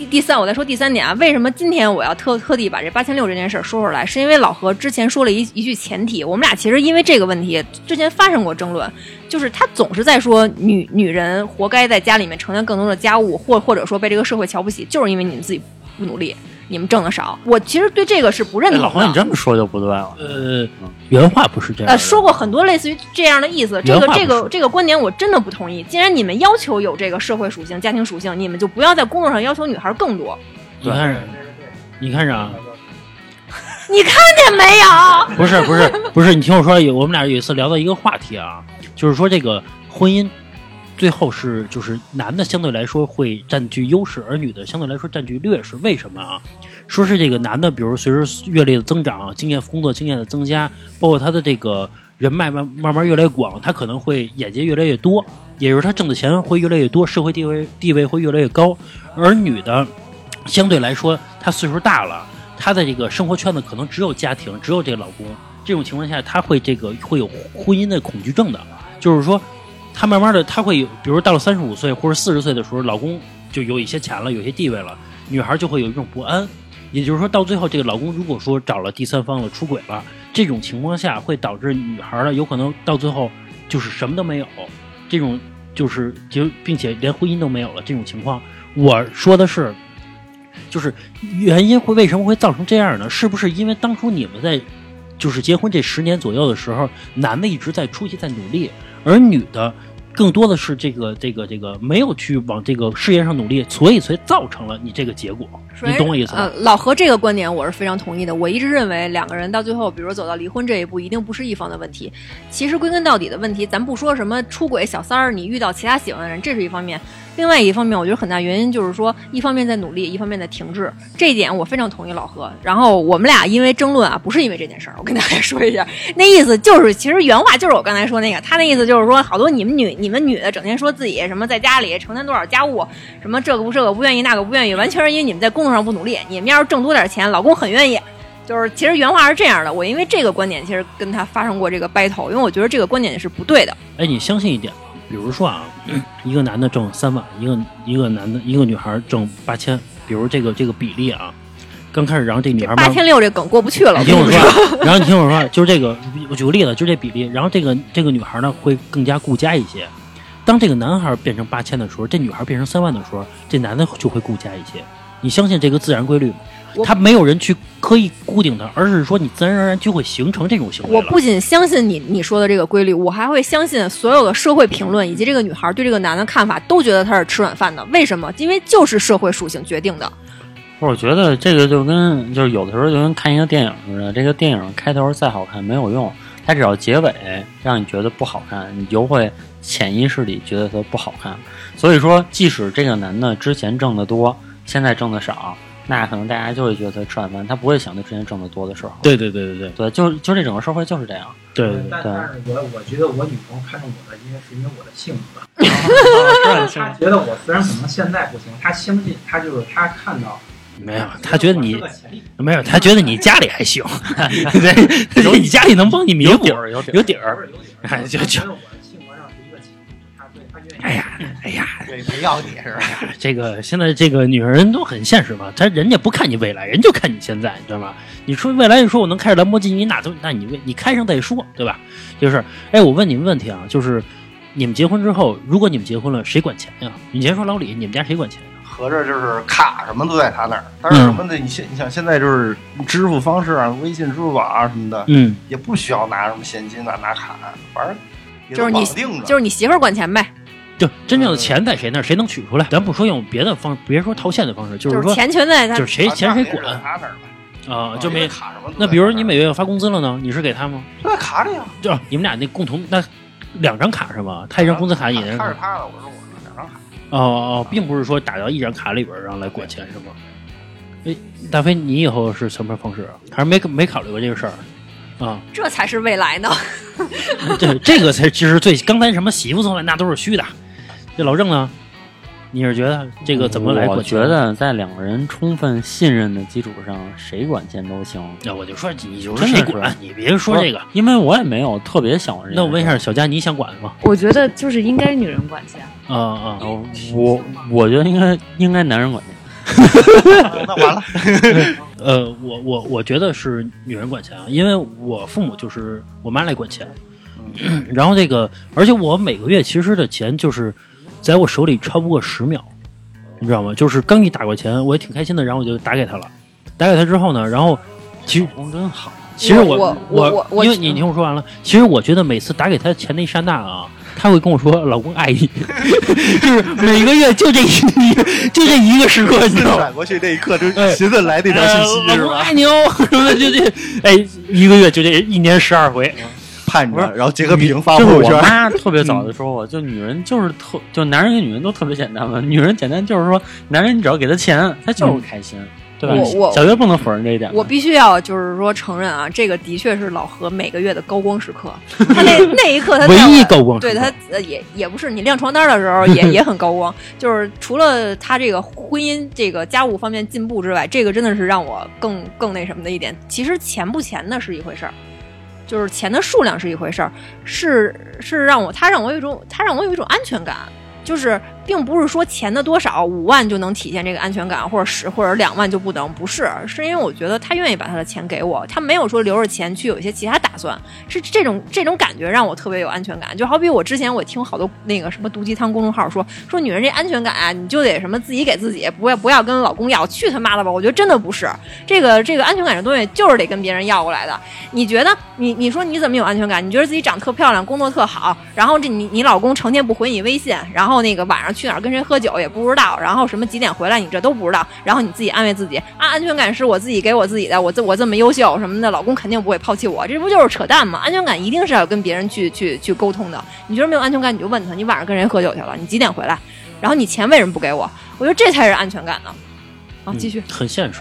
第第三，我再说第三点啊，为什么今天我要特特地把这八千六这件事儿说出来？是因为老何之前说了一一句前提，我们俩其实因为这个问题之前发生过争论，就是他总是在说女女人活该在家里面承担更多的家务，或或者说被这个社会瞧不起，就是因为你们自己不努力，你们挣的少。我其实对这个是不认同的。哎老黄，你这么说就不对了。呃，原话不是这样。呃，说过很多类似于这样的意思，这个这个这个观点我真的不同意。既然你们要求有这个社会属性、家庭属性，你们就不要在工作上要求女孩更多。你看，你看着啊？你看见没有？不是不是不是，你听我说，有我们俩有一次聊到一个话题啊，就是说这个婚姻最后是就是男的相对来说会占据优势，而女的相对来说占据劣势。为什么啊？说是这个男的，比如随着阅历的增长、经验工作经验的增加，包括他的这个人脉慢慢慢越来越广，他可能会眼界越来越多，也就是他挣的钱会越来越多，社会地位地位会越来越高。而女的相对来说，她岁数大了。她的这个生活圈子可能只有家庭，只有这个老公。这种情况下，她会这个会有婚姻的恐惧症的，就是说，她慢慢的，她会有，比如到了三十五岁或者四十岁的时候，老公就有一些钱了，有些地位了，女孩就会有一种不安。也就是说，到最后，这个老公如果说找了第三方了，出轨了，这种情况下会导致女孩呢，有可能到最后就是什么都没有，这种就是就并且连婚姻都没有了这种情况。我说的是，就是原因会为什么会造成这样呢？是不是因为当初你们在就是结婚这十年左右的时候，男的一直在出息在努力，而女的更多的是这个这个这个没有去往这个事业上努力，所以才造成了你这个结果。你懂我意思吗？呃，老何这个观点我是非常同意的。我一直认为两个人到最后，比如走到离婚这一步，一定不是一方的问题。其实归根到底的问题，咱不说什么出轨小三儿，你遇到其他喜欢的人，这是一方面。另外一方面，我觉得很大原因就是说，一方面在努力，一方面在停滞。这一点我非常同意老何。然后我们俩因为争论啊，不是因为这件事儿，我跟大家 说一下，那意思就是，其实原话就是我刚才说那个，他那意思就是说，好多你们女你们女的整天说自己什么在家里承担多少家务，什么这个不这个不愿意那个不愿意，完全是因为你们在工作上不努力。你们要是挣多点钱，老公很愿意。就是其实原话是这样的，我因为这个观点其实跟他发生过这个 battle，因为我觉得这个观点是不对的。哎，你相信一点，比如说啊，一个男的挣三万，一个一个男的一个女孩挣八千，比如这个这个比例啊，刚开始然后这女孩慢八千六这梗过不去了，你听我跟说，然后你听我说，就是这个，我举个例子，就这比例，然后这个这个女孩呢会更加顾家一些。当这个男孩变成八千的时候，这女孩变成三万的时候，这男的就会顾家一些。你相信这个自然规律吗？我他没有人去刻意固定它，而是说你自然而然就会形成这种行为。我不仅相信你你说的这个规律，我还会相信所有的社会评论以及这个女孩对这个男的看法，都觉得他是吃软饭的。为什么？因为就是社会属性决定的。我觉得这个就跟就是有的时候就跟看一个电影似的，这个电影开头再好看没有用，它只要结尾让你觉得不好看，你就会潜意识里觉得它不好看。所以说，即使这个男的之前挣得多，现在挣得少，那可能大家就会觉得他吃软饭，他不会想他之前挣得多的时候。对对对对对对，就就这整个社会就是这样。对对对，但但是我我觉得我女朋友看中我的，因为是因为我的性格。她觉得我虽然可能现在不行，她相信她就是她看到没有，他觉得你没有，他觉得你家里还行，对，他觉得你家里能帮你弥补有底儿，有底儿。就就哎呀，哎呀，对，没要你是吧？这个现在这个女人都很现实嘛，她人家不看你未来，人就看你现在，你知道吗？你说未来，你说我能开着兰博基尼，那都那你为你开上再说，对吧？就是，哎，我问你们问题啊，就是你们结婚之后，如果你们结婚了，谁管钱呀？你先说老李，你们家谁管钱？合着就是卡什么都在他那儿，但是什么的，你现你想现在就是支付方式啊，微信、支付宝啊什么的，嗯，也不需要拿什么现金啊，拿卡，反正就是你绑定着。就是你媳妇儿管钱呗，就真正的钱在谁那儿，谁能取出来？咱不说用别的方，别说套现的方式，就是说，钱全在他就是谁钱谁管啊，就没。卡什么那比如你每月要发工资了呢，你是给他吗？就在卡里啊，就你们俩那共同那两张卡是吗？他一张工资卡，你那是他是他的，我是我的，两张卡。哦哦，并不是说打到一张卡里边儿然后来管钱是吗？哎，大飞，你以后是什么方式啊？还是没没考虑过这个事儿啊？这才是未来呢。对这个才其实最刚才什么媳妇送来那都是虚的。这老郑呢？你是觉得这个怎么来我？觉得在两个人充分信任的基础上，谁管钱都行。那我就说你就谁管，你别说这个。因为我也没有特别想。那我问一下，小佳，你想管吗？我觉得就是应该女人管钱。啊啊，哦，我我觉得应该应该男人管钱。那完了，呃，我我我觉得是女人管钱啊，因为我父母就是我妈来管钱，然后这个，而且我每个月其实的钱就是在我手里超不过十秒，你知道吗？就是刚一打过钱，我也挺开心的，然后我就打给他了，打给他之后呢，然后其实老公真好，其实我我我我因为你听我说完了，其实我觉得每次打给他钱那一刹那啊。他会跟我说：“老公爱你。”就是每个月就这一 就这一个时刻，你知道吗？转过去那一刻就哎寻思来那条信息呃是吧？老公爱你哦，什么的就这，哎，一个月就这一年十二回，盼着，然后截个屏发就是我朋友圈。妈特别早的时候，就女人就是特，就男人跟女人都特别简单嘛。女人简单就是说，男人你只要给他钱，他就是开心，对吧？我我小月不能否认这一点。我必须要就是说承认啊，这个的确是老何每个月的高光时刻。他那那一刻他 在唯我一高光时刻对他呃也也不是你晾床单的时候也 也很高光，就是除了他这个婚姻这个家务方面进步之外，这个真的是让我更更那什么的一点。其实钱不钱的是一回事儿。就是钱的数量是一回事儿，是是让我他让我有一种他让我有一种安全感，就是并不是说钱的多少五万就能体现这个安全感，或者十或者两万就不能，不是，是因为我觉得他愿意把他的钱给我，他没有说留着钱去有一些其他打算，是这种这种感觉让我特别有安全感。就好比我之前我听好多那个什么毒鸡汤公众号说说女人这安全感啊，你就得什么自己给自己，不要不要跟老公要，去他妈的吧！我觉得真的不是这个这个安全感这东西就是得跟别人要过来的。你觉得你你说你怎么有安全感？你觉得自己长特漂亮，工作特好，然后这你你老公成天不回你微信，然后那个晚上去哪儿跟谁喝酒也不知道，然后什么几点回来你这都不知道，然后你自己安慰自己啊，安全感是我自己给我自己的，我这我这么优秀什么的，老公肯定不会抛弃我，这不就是扯淡嘛？安全感一定是要跟别人去去去沟通的。你觉得没有安全感，你就问他，你晚上跟谁喝酒去了，你几点回来？然后你钱为什么不给我？我觉得这才是安全感呢。啊，继续。很现实，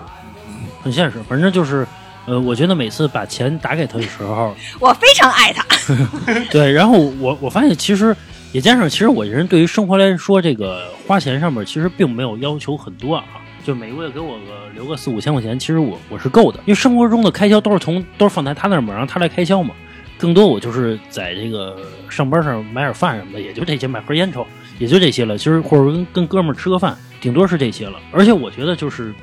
很现实。反正就是，呃，我觉得每次把钱打给他的时候，我非常爱他。对，然后我我发现其实也加上，其实我这人对于生活来说，这个花钱上面其实并没有要求很多啊。就每个月给我个留个四五千块钱，其实我我是够的，因为生活中的开销都是从都是放在他那儿嘛，让他来开销嘛。更多我就是在这个上班上买点饭什么的，也就这些，买盒烟抽，也就这些了。其实或者跟跟哥们儿吃个饭，顶多是这些了。而且我觉得就是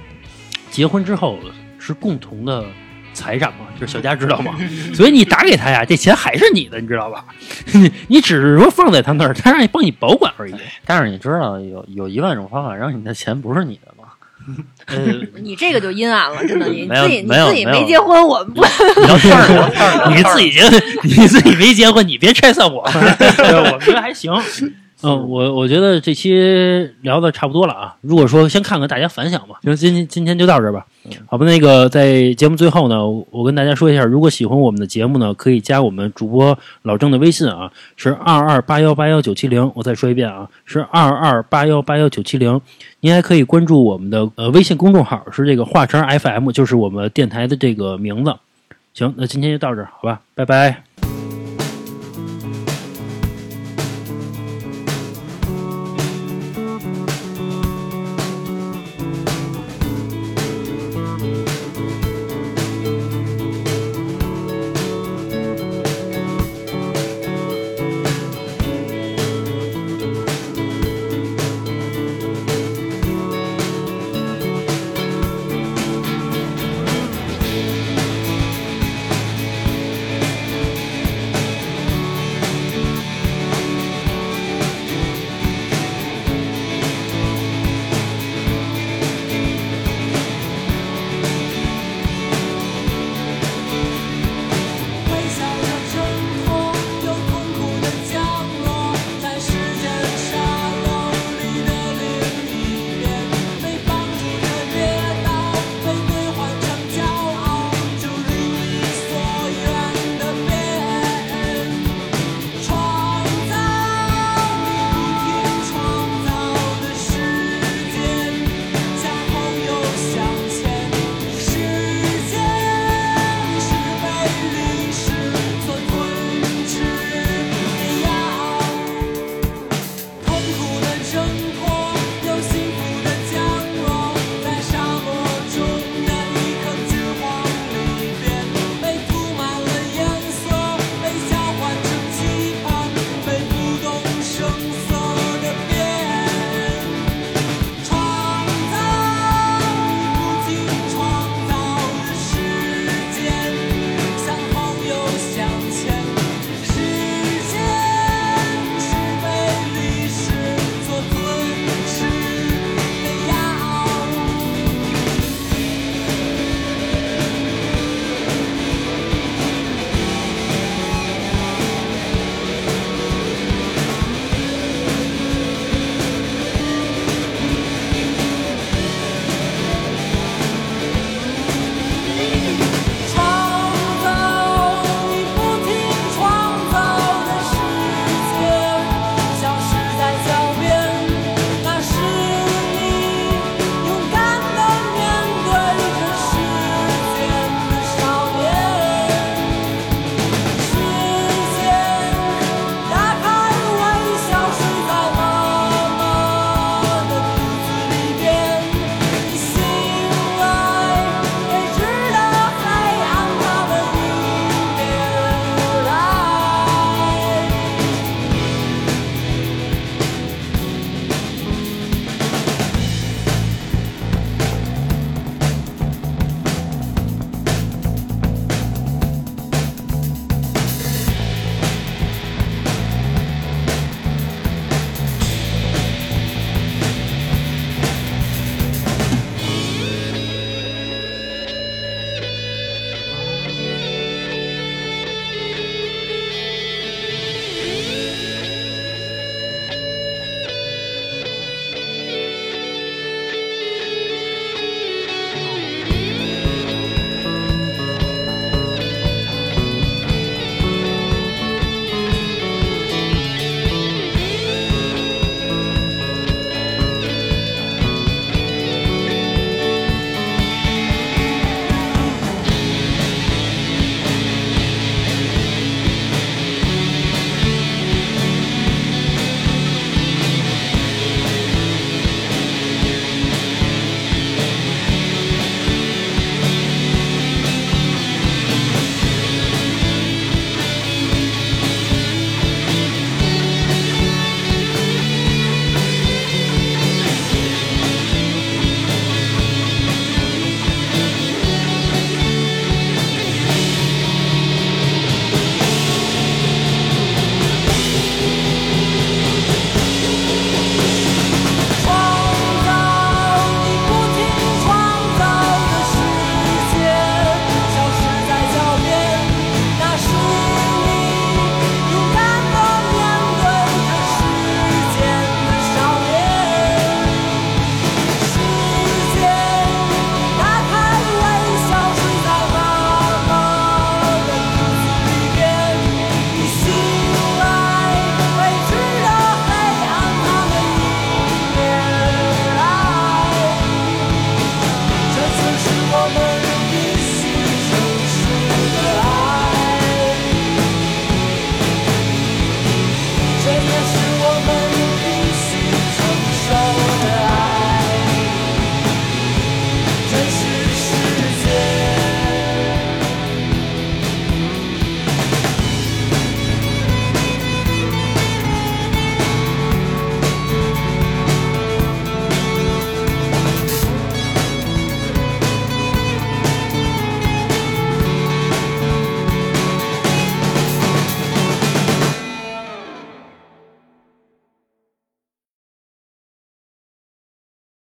结婚之后是共同的财产嘛，就是小佳知道吗？所以你打给他呀，这钱还是你的，你知道吧？你只是说放在他那儿，他让你帮你保管而已。但是你知道有有一万种方法让你的钱不是你的你这个就阴暗了，真的，你自己你自己没结婚，我们不你自己结婚，你自己没结婚，你别拆散我。们我觉得还行。嗯，我我觉得这期聊的差不多了啊。如果说先看看大家反响吧，行，今天今天就到这儿吧。好吧，那个在节目最后呢，我跟大家说一下，如果喜欢我们的节目呢，可以加我们主播老郑的微信啊，是二二八幺八幺九七零。我再说一遍啊，是二二八幺八幺九七零。您还可以关注我们的呃微信公众号，是这个华晨 FM，就是我们电台的这个名字。行，那今天就到这儿，好吧，拜拜。